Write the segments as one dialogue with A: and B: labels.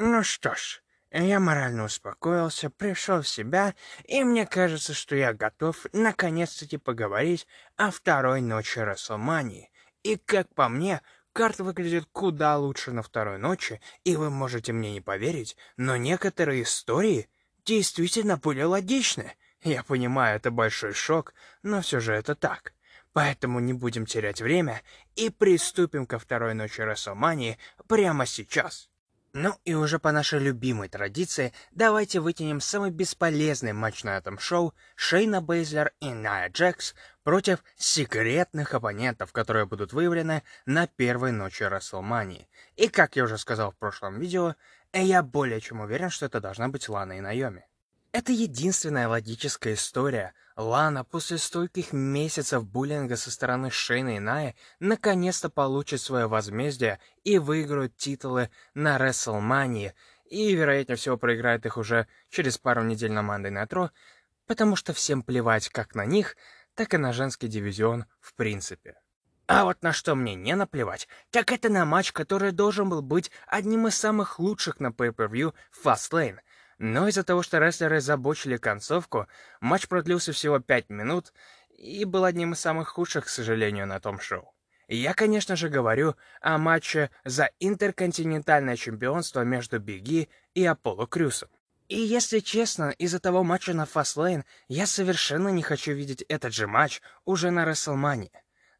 A: Ну что ж, я морально успокоился, пришел в себя, и мне кажется, что я готов наконец-таки поговорить о второй ночи Расселмании. И, как по мне, карта выглядит куда лучше на второй ночи, и вы можете мне не поверить, но некоторые истории действительно были логичны. Я понимаю, это большой шок, но все же это так. Поэтому не будем терять время и приступим ко второй ночи Расселмании прямо сейчас. Ну и уже по нашей любимой традиции, давайте вытянем самый бесполезный матч на этом шоу Шейна Бейзлер и Ная Джекс против секретных оппонентов, которые будут выявлены на первой ночи Расселмании. И как я уже сказал в прошлом видео, я более чем уверен, что это должна быть Лана и Найоми. Это единственная логическая история. Лана после стольких месяцев буллинга со стороны Шейна и Ная наконец-то получит свое возмездие и выиграет титулы на WrestleMania, и, вероятнее всего, проиграет их уже через пару недель на Night Raw, потому что всем плевать как на них, так и на женский дивизион в принципе. А вот на что мне не наплевать, так это на матч, который должен был быть одним из самых лучших на Pay-Per-View Fastlane — но из-за того, что рестлеры забочили концовку, матч продлился всего 5 минут и был одним из самых худших, к сожалению, на том шоу. Я, конечно же, говорю о матче за интерконтинентальное чемпионство между Бигги и Аполло Крюсом. И если честно, из-за того матча на Fastlane я совершенно не хочу видеть этот же матч уже на WrestleMania.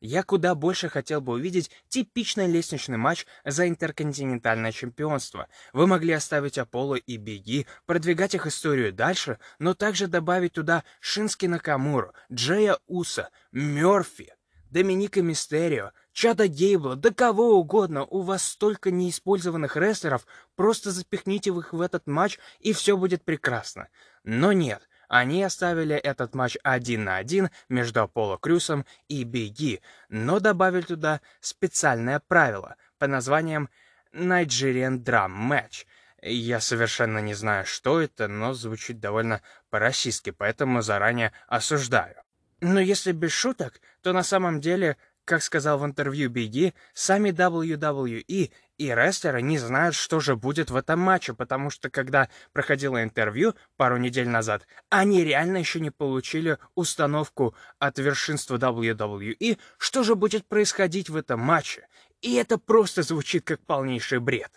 A: Я куда больше хотел бы увидеть типичный лестничный матч за интерконтинентальное чемпионство. Вы могли оставить Аполло и Беги, продвигать их историю дальше, но также добавить туда Шински Накамуру, Джея Уса, Мёрфи, Доминика Мистерио, Чада Гейбла, да кого угодно, у вас столько неиспользованных рестлеров, просто запихните их в этот матч, и все будет прекрасно. Но нет, они оставили этот матч один на один между Аполло Крюсом и Бигги, но добавили туда специальное правило по названием Nigerian Drum Match. Я совершенно не знаю, что это, но звучит довольно по-российски, поэтому заранее осуждаю. Но если без шуток, то на самом деле как сказал в интервью Бигги, сами WWE и рестлеры не знают, что же будет в этом матче, потому что когда проходило интервью пару недель назад, они реально еще не получили установку от вершинства WWE, что же будет происходить в этом матче. И это просто звучит как полнейший бред.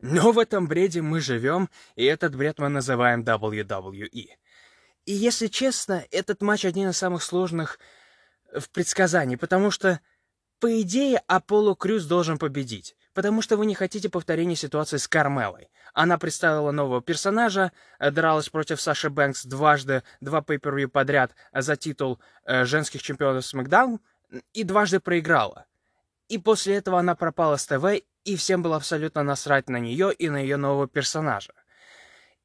A: Но в этом бреде мы живем, и этот бред мы называем WWE. И если честно, этот матч один из самых сложных в предсказании, потому что по идее, Аполло Крюс должен победить, потому что вы не хотите повторения ситуации с Кармелой. Она представила нового персонажа, э, дралась против Саши Бэнкс дважды, два пейпервью подряд за титул э, женских чемпионов SmackDown и дважды проиграла. И после этого она пропала с ТВ, и всем было абсолютно насрать на нее и на ее нового персонажа.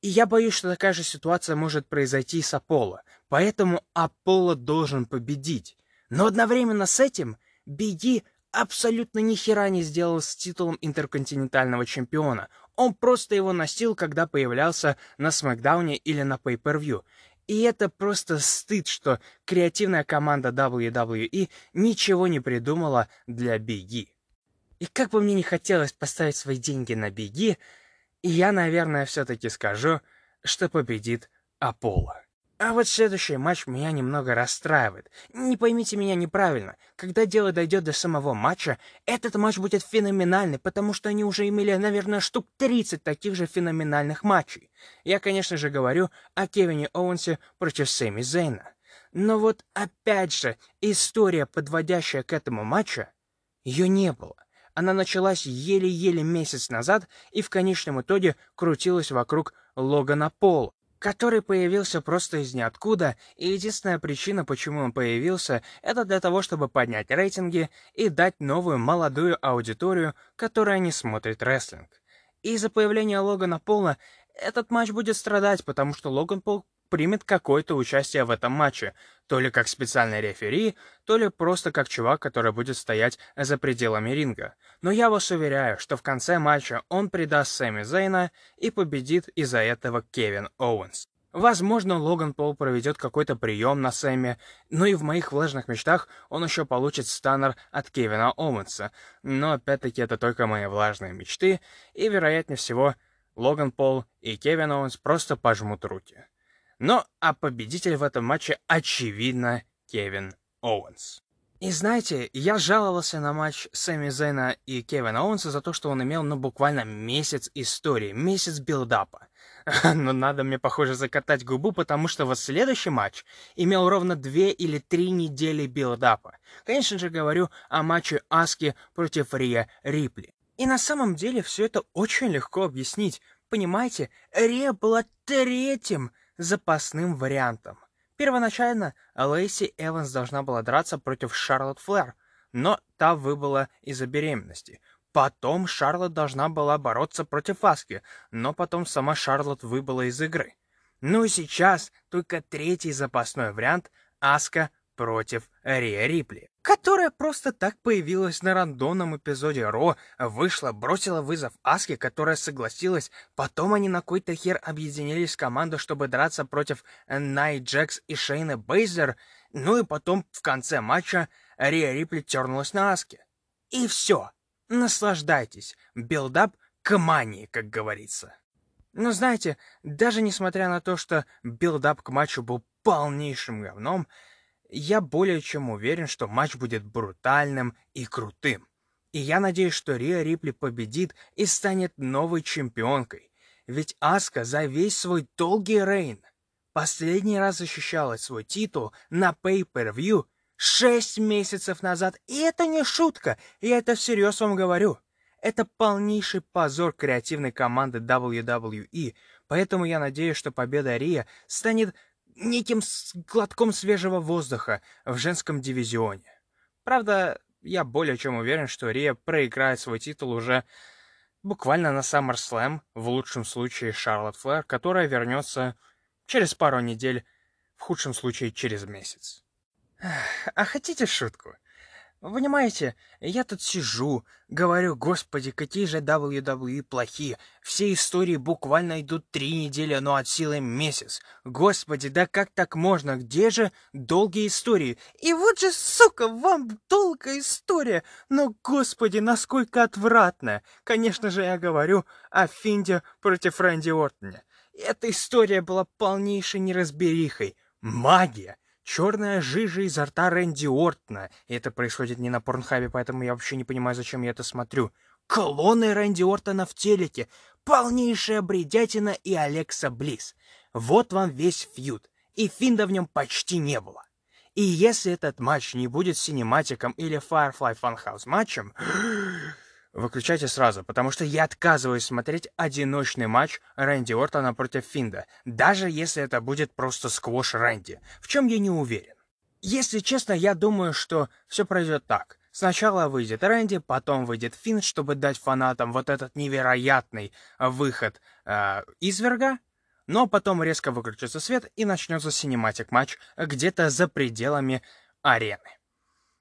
A: И я боюсь, что такая же ситуация может произойти с Аполло, поэтому Аполло должен победить. Но одновременно с этим Беги абсолютно ни хера не сделал с титулом интерконтинентального чемпиона. Он просто его носил, когда появлялся на Смакдауне или на Pay-Per-View. И это просто стыд, что креативная команда WWE ничего не придумала для Беги. И как бы мне не хотелось поставить свои деньги на Беги, я, наверное, все-таки скажу, что победит Аполло. А вот следующий матч меня немного расстраивает. Не поймите меня неправильно. Когда дело дойдет до самого матча, этот матч будет феноменальный, потому что они уже имели, наверное, штук 30 таких же феноменальных матчей. Я, конечно же, говорю о Кевине Оуэнсе против Сэмми Зейна. Но вот опять же, история, подводящая к этому матчу, ее не было. Она началась еле-еле месяц назад и в конечном итоге крутилась вокруг Логана Пола который появился просто из ниоткуда, и единственная причина, почему он появился, это для того, чтобы поднять рейтинги и дать новую молодую аудиторию, которая не смотрит рестлинг. Из-за появления Логана Пола этот матч будет страдать, потому что Логан Пол примет какое-то участие в этом матче, то ли как специальный рефери, то ли просто как чувак, который будет стоять за пределами ринга. Но я вас уверяю, что в конце матча он предаст Сэмми Зейна и победит из-за этого Кевин Оуэнс. Возможно, Логан Пол проведет какой-то прием на Сэмми, но и в моих влажных мечтах он еще получит станнер от Кевина Оуэнса. Но опять-таки это только мои влажные мечты, и, вероятнее всего, Логан Пол и Кевин Оуэнс просто пожмут руки. Но а победитель в этом матче очевидно Кевин Оуэнс. И знаете, я жаловался на матч Сэми Зейна и Кевина Оуэнса за то, что он имел, ну, буквально месяц истории, месяц build-up а. Но надо мне, похоже, закатать губу, потому что вот следующий матч имел ровно две или три недели build-up а. Конечно же, говорю о матче Аски против Рия Рипли. И на самом деле все это очень легко объяснить. Понимаете, Рия была третьим запасным вариантом. Первоначально Лейси Эванс должна была драться против Шарлотт Флэр, но та выбыла из-за беременности. Потом Шарлотт должна была бороться против Аски, но потом сама Шарлотт выбыла из игры. Ну и сейчас только третий запасной вариант — Аска против Риа Рипли, которая просто так появилась на рандомном эпизоде Raw, вышла, бросила вызов Аске, которая согласилась, потом они на какой-то хер объединились в команду, чтобы драться против Наи Джекс и Шейны Бейзлер, ну и потом в конце матча Риа Рипли turn улась на Аске. И все. Наслаждайтесь. Build-up к Мании, как говорится. Но знаете, даже несмотря на то, что build-up к матчу был полнейшим говном, я более чем уверен, что матч будет брутальным и крутым. И я надеюсь, что Риа Рипли победит и станет новой чемпионкой. Ведь Аска за весь свой долгий рейн последний раз защищала свой титул на Pay-Per-View шесть месяцев назад. И это не шутка, я это всерьез вам говорю. Это полнейший позор креативной команды WWE, поэтому я надеюсь, что победа Рия станет неким глотком свежего воздуха в женском дивизионе. Правда, я более чем уверен, что Рия проиграет свой титул уже буквально на SummerSlam, в лучшем случае Шарлотт Флэр, которая вернется через пару недель, в худшем случае через месяц. А хотите шутку? Понимаете, я тут сижу, говорю, господи, какие же WWE плохие. Все истории буквально идут три недели, но от силы месяц. Господи, да как так можно? Где же долгие истории? И вот же, сука, вам долгая история. Но, господи, насколько отвратно. Конечно же, я говорю о Финде против Рэнди Ортона. Эта история была полнейшей неразберихой. Магия. Черная жижа изо рта Рэнди Ортона. И это происходит не на порнхабе, поэтому я вообще не понимаю, зачем я это смотрю. Колонны Рэнди Ортона в телеке. Полнейшая бредятина и Алекса Близ. Вот вам весь фьюд. И Финда в нем почти не было. И если этот матч не будет синематиком или Firefly Funhouse матчем, Выключайте сразу, потому что я отказываюсь смотреть одиночный матч Рэнди Ортона против Финда, даже если это будет просто сквош Рэнди, в чем я не уверен. Если честно, я думаю, что все пройдет так. Сначала выйдет Рэнди, потом выйдет Финн, чтобы дать фанатам вот этот невероятный выход э, изверга, но потом резко выключится свет и начнется синематик матч где-то за пределами арены.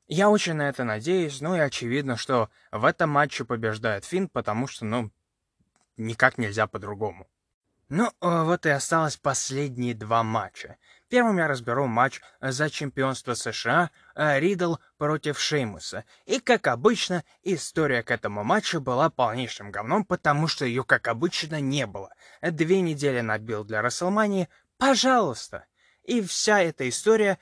A: Я очень на это надеюсь, ну и очевидно, что в этом матче побеждает Финн, потому что, ну, никак нельзя по-другому. Ну, э, вот и осталось последние два матча. Первым я разберу матч за чемпионство США э, Ридл против Шеймуса. И, как обычно, история к этому матчу была полнейшим говном, потому что ее, как обычно, не было. Две недели набил для Расселмании. Пожалуйста! И вся эта история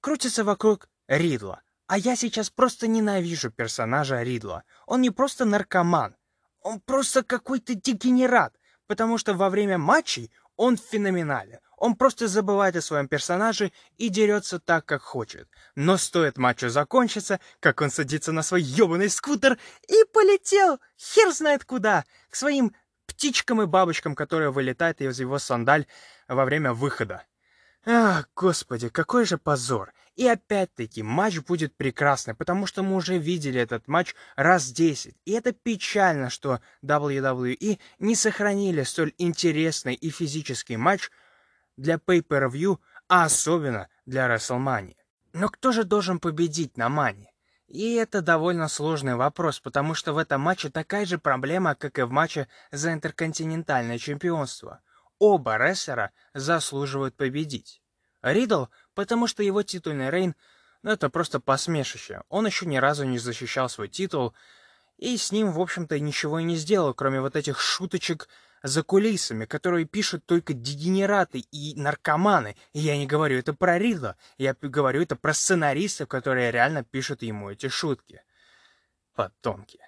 A: крутится вокруг Ридла. А я сейчас просто ненавижу персонажа Ридла. Он не просто наркоман, он просто какой-то дегенерат, потому что во время матчей он феноменален. Он просто забывает о своем персонаже и дерется так, как хочет. Но стоит матчу закончиться, как он садится на свой ебаный скутер и полетел, хер знает куда, к своим птичкам и бабочкам, которые вылетают из его сандаль во время выхода. Ах, господи, какой же позор. И опять-таки, матч будет прекрасный, потому что мы уже видели этот матч раз 10. И это печально, что WWE не сохранили столь интересный и физический матч для Pay-Per-View, а особенно для WrestleMania. Но кто же должен победить на Мане? И это довольно сложный вопрос, потому что в этом матче такая же проблема, как и в матче за интерконтинентальное чемпионство. Оба рестлера заслуживают победить. Ридл, потому что его титульный рейн ну, это просто посмешище. Он еще ни разу не защищал свой титул, и с ним, в общем-то, ничего и не сделал, кроме вот этих шуточек за кулисами, которые пишут только дегенераты и наркоманы. И я не говорю это про Ридла, я говорю это про сценаристов, которые реально пишут ему эти шутки. Потомки.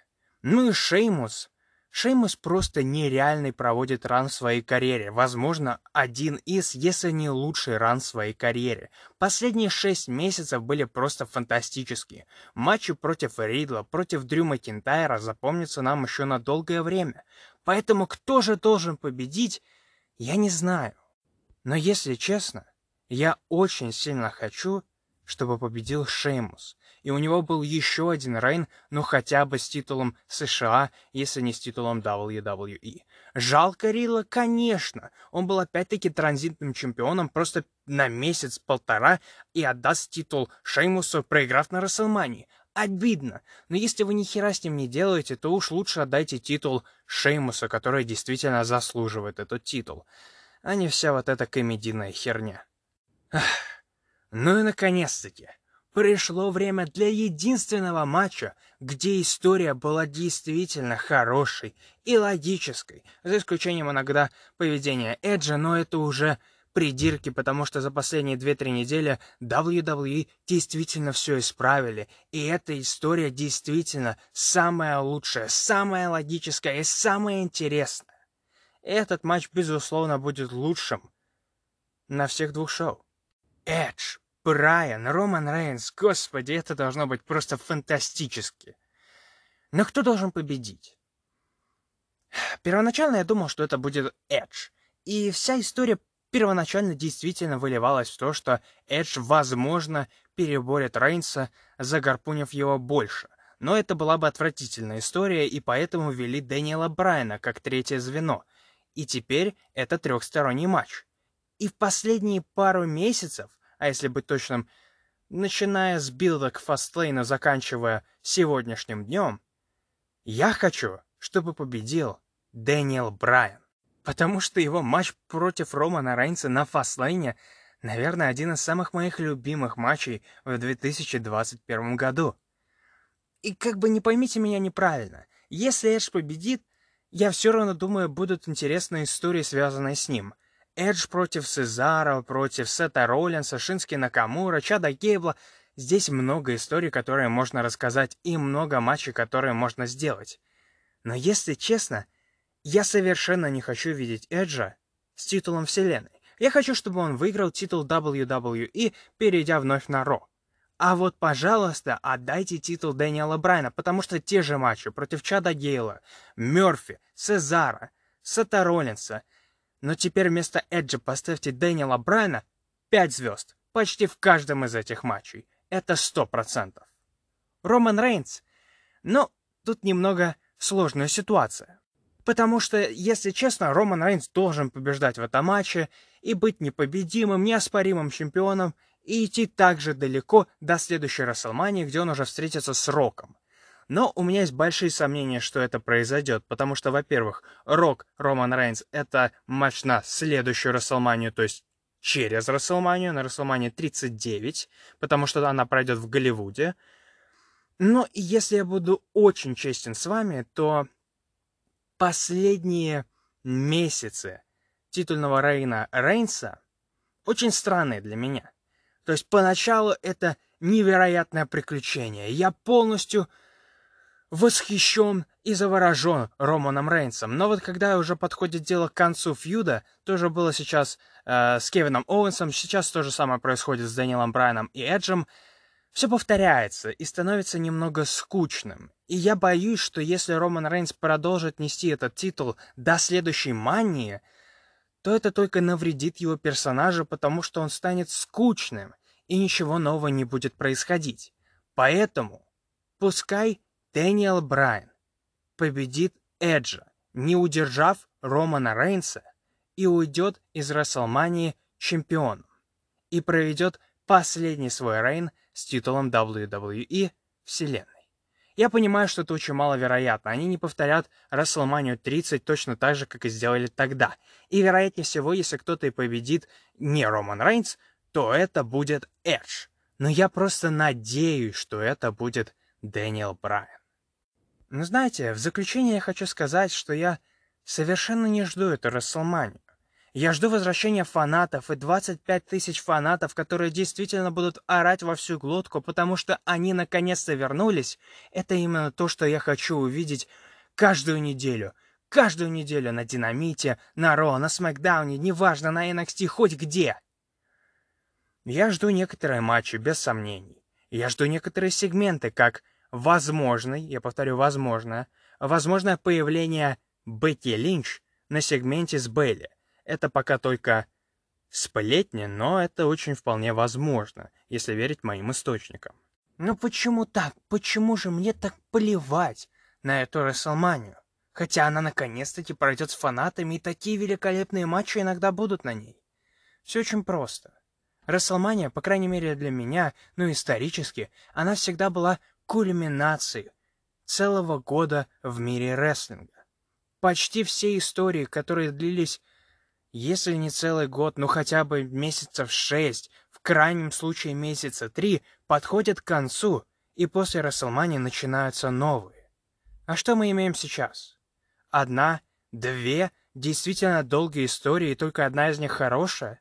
A: Ну и Шеймус. Шеймус просто нереальный проводит ран в своей карьере. Возможно, один из, если не лучший ран в своей карьере. Последние шесть месяцев были просто фантастические. Матчи против Ридла, против Дрю Макинтайра запомнятся нам еще на долгое время. Поэтому кто же должен победить, я не знаю. Но если честно, я очень сильно хочу, чтобы победил Шеймус и у него был еще один рейн, ну хотя бы с титулом США, если не с титулом WWE. Жалко Рила, конечно. Он был опять-таки транзитным чемпионом просто на месяц-полтора и отдаст титул Шеймусу, проиграв на Расселмании. Обидно. Но если вы ни хера с ним не делаете, то уж лучше отдайте титул Шеймуса, который действительно заслуживает этот титул, а не вся вот эта комедийная херня. Ах. Ну и наконец-таки. Пришло время для единственного матча, где история была действительно хорошей и логической, за исключением иногда поведения Эджа, но это уже придирки, потому что за последние 2-3 недели WWE действительно все исправили, и эта история действительно самая лучшая, самая логическая и самая интересная. Этот матч, безусловно, будет лучшим на всех двух шоу. Эдж Брайан, Роман Рейнс, господи, это должно быть просто фантастически. Но кто должен победить? Первоначально я думал, что это будет Эдж. И вся история первоначально действительно выливалась в то, что Эдж, возможно, переборет Рейнса, загарпунив его больше. Но это была бы отвратительная история, и поэтому ввели Дэниела Брайана как третье звено. И теперь это трехсторонний матч. И в последние пару месяцев а если быть точным, начиная с билда к фастлейну, заканчивая сегодняшним днем, я хочу, чтобы победил Дэниел Брайан. Потому что его матч против Романа Рейнса на фастлейне, наверное, один из самых моих любимых матчей в 2021 году. И как бы не поймите меня неправильно, если Эдж победит, я все равно думаю, будут интересные истории, связанные с ним. Эдж против Сезара, против Сета Роллинса, Шински Накамура, Чада Гейбла. Здесь много историй, которые можно рассказать, и много матчей, которые можно сделать. Но если честно, я совершенно не хочу видеть Эджа с титулом Вселенной. Я хочу, чтобы он выиграл титул WWE, перейдя вновь на Ро. А вот, пожалуйста, отдайте титул Дэниела Брайна, потому что те же матчи против Чада Гейла, Мерфи, Сезара, Сета Роллинса — но теперь вместо Эджа поставьте Дэниела Брайна 5 звезд. Почти в каждом из этих матчей. Это 100%. Роман Рейнс. Ну, тут немного сложная ситуация. Потому что, если честно, Роман Рейнс должен побеждать в этом матче и быть непобедимым, неоспоримым чемпионом и идти так же далеко до следующей Расселмании, где он уже встретится с Роком. Но у меня есть большие сомнения, что это произойдет, потому что, во-первых, Рок Роман Рейнс — это матч на следующую Расселманию, то есть через Расселманию, на Расселмании 39, потому что она пройдет в Голливуде. Но если я буду очень честен с вами, то последние месяцы титульного Рейна Рейнса очень странные для меня. То есть поначалу это невероятное приключение. Я полностью восхищен и заворожен Романом Рейнсом. Но вот когда уже подходит дело к концу фьюда, тоже было сейчас э, с Кевином Оуэнсом, сейчас то же самое происходит с Дэниелом Брайаном и Эджем, все повторяется и становится немного скучным. И я боюсь, что если Роман Рейнс продолжит нести этот титул до следующей мании, то это только навредит его персонажу, потому что он станет скучным, и ничего нового не будет происходить. Поэтому пускай Дэниел Брайан победит Эджа, не удержав Романа Рейнса, и уйдет из Расселмании чемпионом, и проведет последний свой рейн с титулом WWE Вселенной. Я понимаю, что это очень маловероятно. Они не повторят Расселманию 30 точно так же, как и сделали тогда. И вероятнее всего, если кто-то и победит не Роман Рейнс, то это будет Эдж. Но я просто надеюсь, что это будет Дэниел Брайан. Но знаете, в заключение я хочу сказать, что я совершенно не жду эту Расселманию. Я жду возвращения фанатов и 25 тысяч фанатов, которые действительно будут орать во всю глотку, потому что они наконец-то вернулись. Это именно то, что я хочу увидеть каждую неделю. Каждую неделю на Динамите, на Ро, на Смакдауне, неважно, на NXT, хоть где. Я жду некоторые матчи, без сомнений. Я жду некоторые сегменты, как возможный, я повторю, возможно, возможное появление Бетти Линч на сегменте с Белли. Это пока только сплетни, но это очень вполне возможно, если верить моим источникам. Но почему так? Почему же мне так плевать на эту Расселманию? Хотя она наконец-таки пройдет с фанатами, и такие великолепные матчи иногда будут на ней. Все очень просто. Расселмания, по крайней мере для меня, ну исторически, она всегда была кульминацией целого года в мире рестлинга. Почти все истории, которые длились если не целый год, ну хотя бы месяцев шесть, в крайнем случае месяца три, подходят к концу, и после Расселмани начинаются новые. А что мы имеем сейчас? Одна, две действительно долгие истории, и только одна из них хорошая?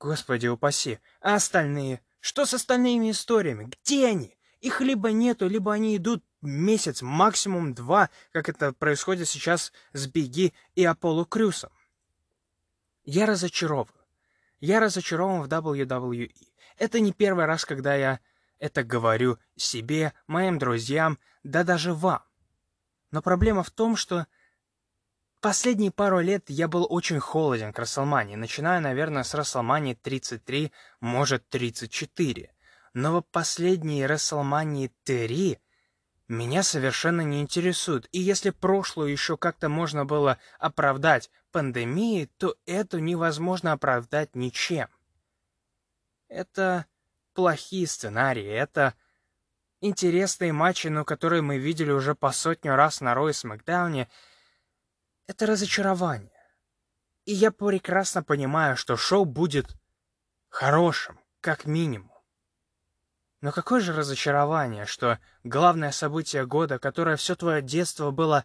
A: Господи упаси. А остальные? Что с остальными историями? Где они? Их либо нету, либо они идут месяц, максимум два, как это происходит сейчас с Бигги и Аполло Крюсом. Я разочарован. Я разочарован в WWE. Это не первый раз, когда я это говорю себе, моим друзьям, да даже вам. Но проблема в том, что последние пару лет я был очень холоден к Расселмании, начиная, наверное, с Расселмании 33, может, 34. Но в последние Расселмании 3 меня совершенно не интересуют, и если прошлую еще как-то можно было оправдать пандемией, то эту невозможно оправдать ничем. Это плохие сценарии, это интересные матчи, но которые мы видели уже по сотню раз на Рой и Смакдауне. Это разочарование. И я прекрасно понимаю, что шоу будет хорошим, как минимум. Но какое же разочарование, что главное событие года, которое все твое детство было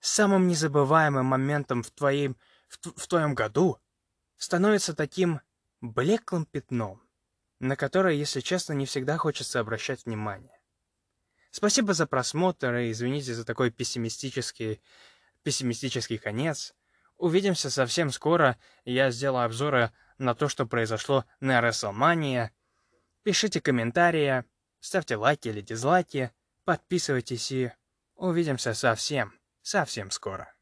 A: самым незабываемым моментом в, твоем, в, в твоем году, становится таким блеклым пятном, на которое, если честно, не всегда хочется обращать внимание. Спасибо за просмотр и извините за такой пессимистический, пессимистический конец. Увидимся совсем скоро. Я сделаю обзоры на то, что произошло на WrestleMania — Пишите комментарии, ставьте лайки или дизлайки, подписывайтесь и увидимся совсем, совсем скоро.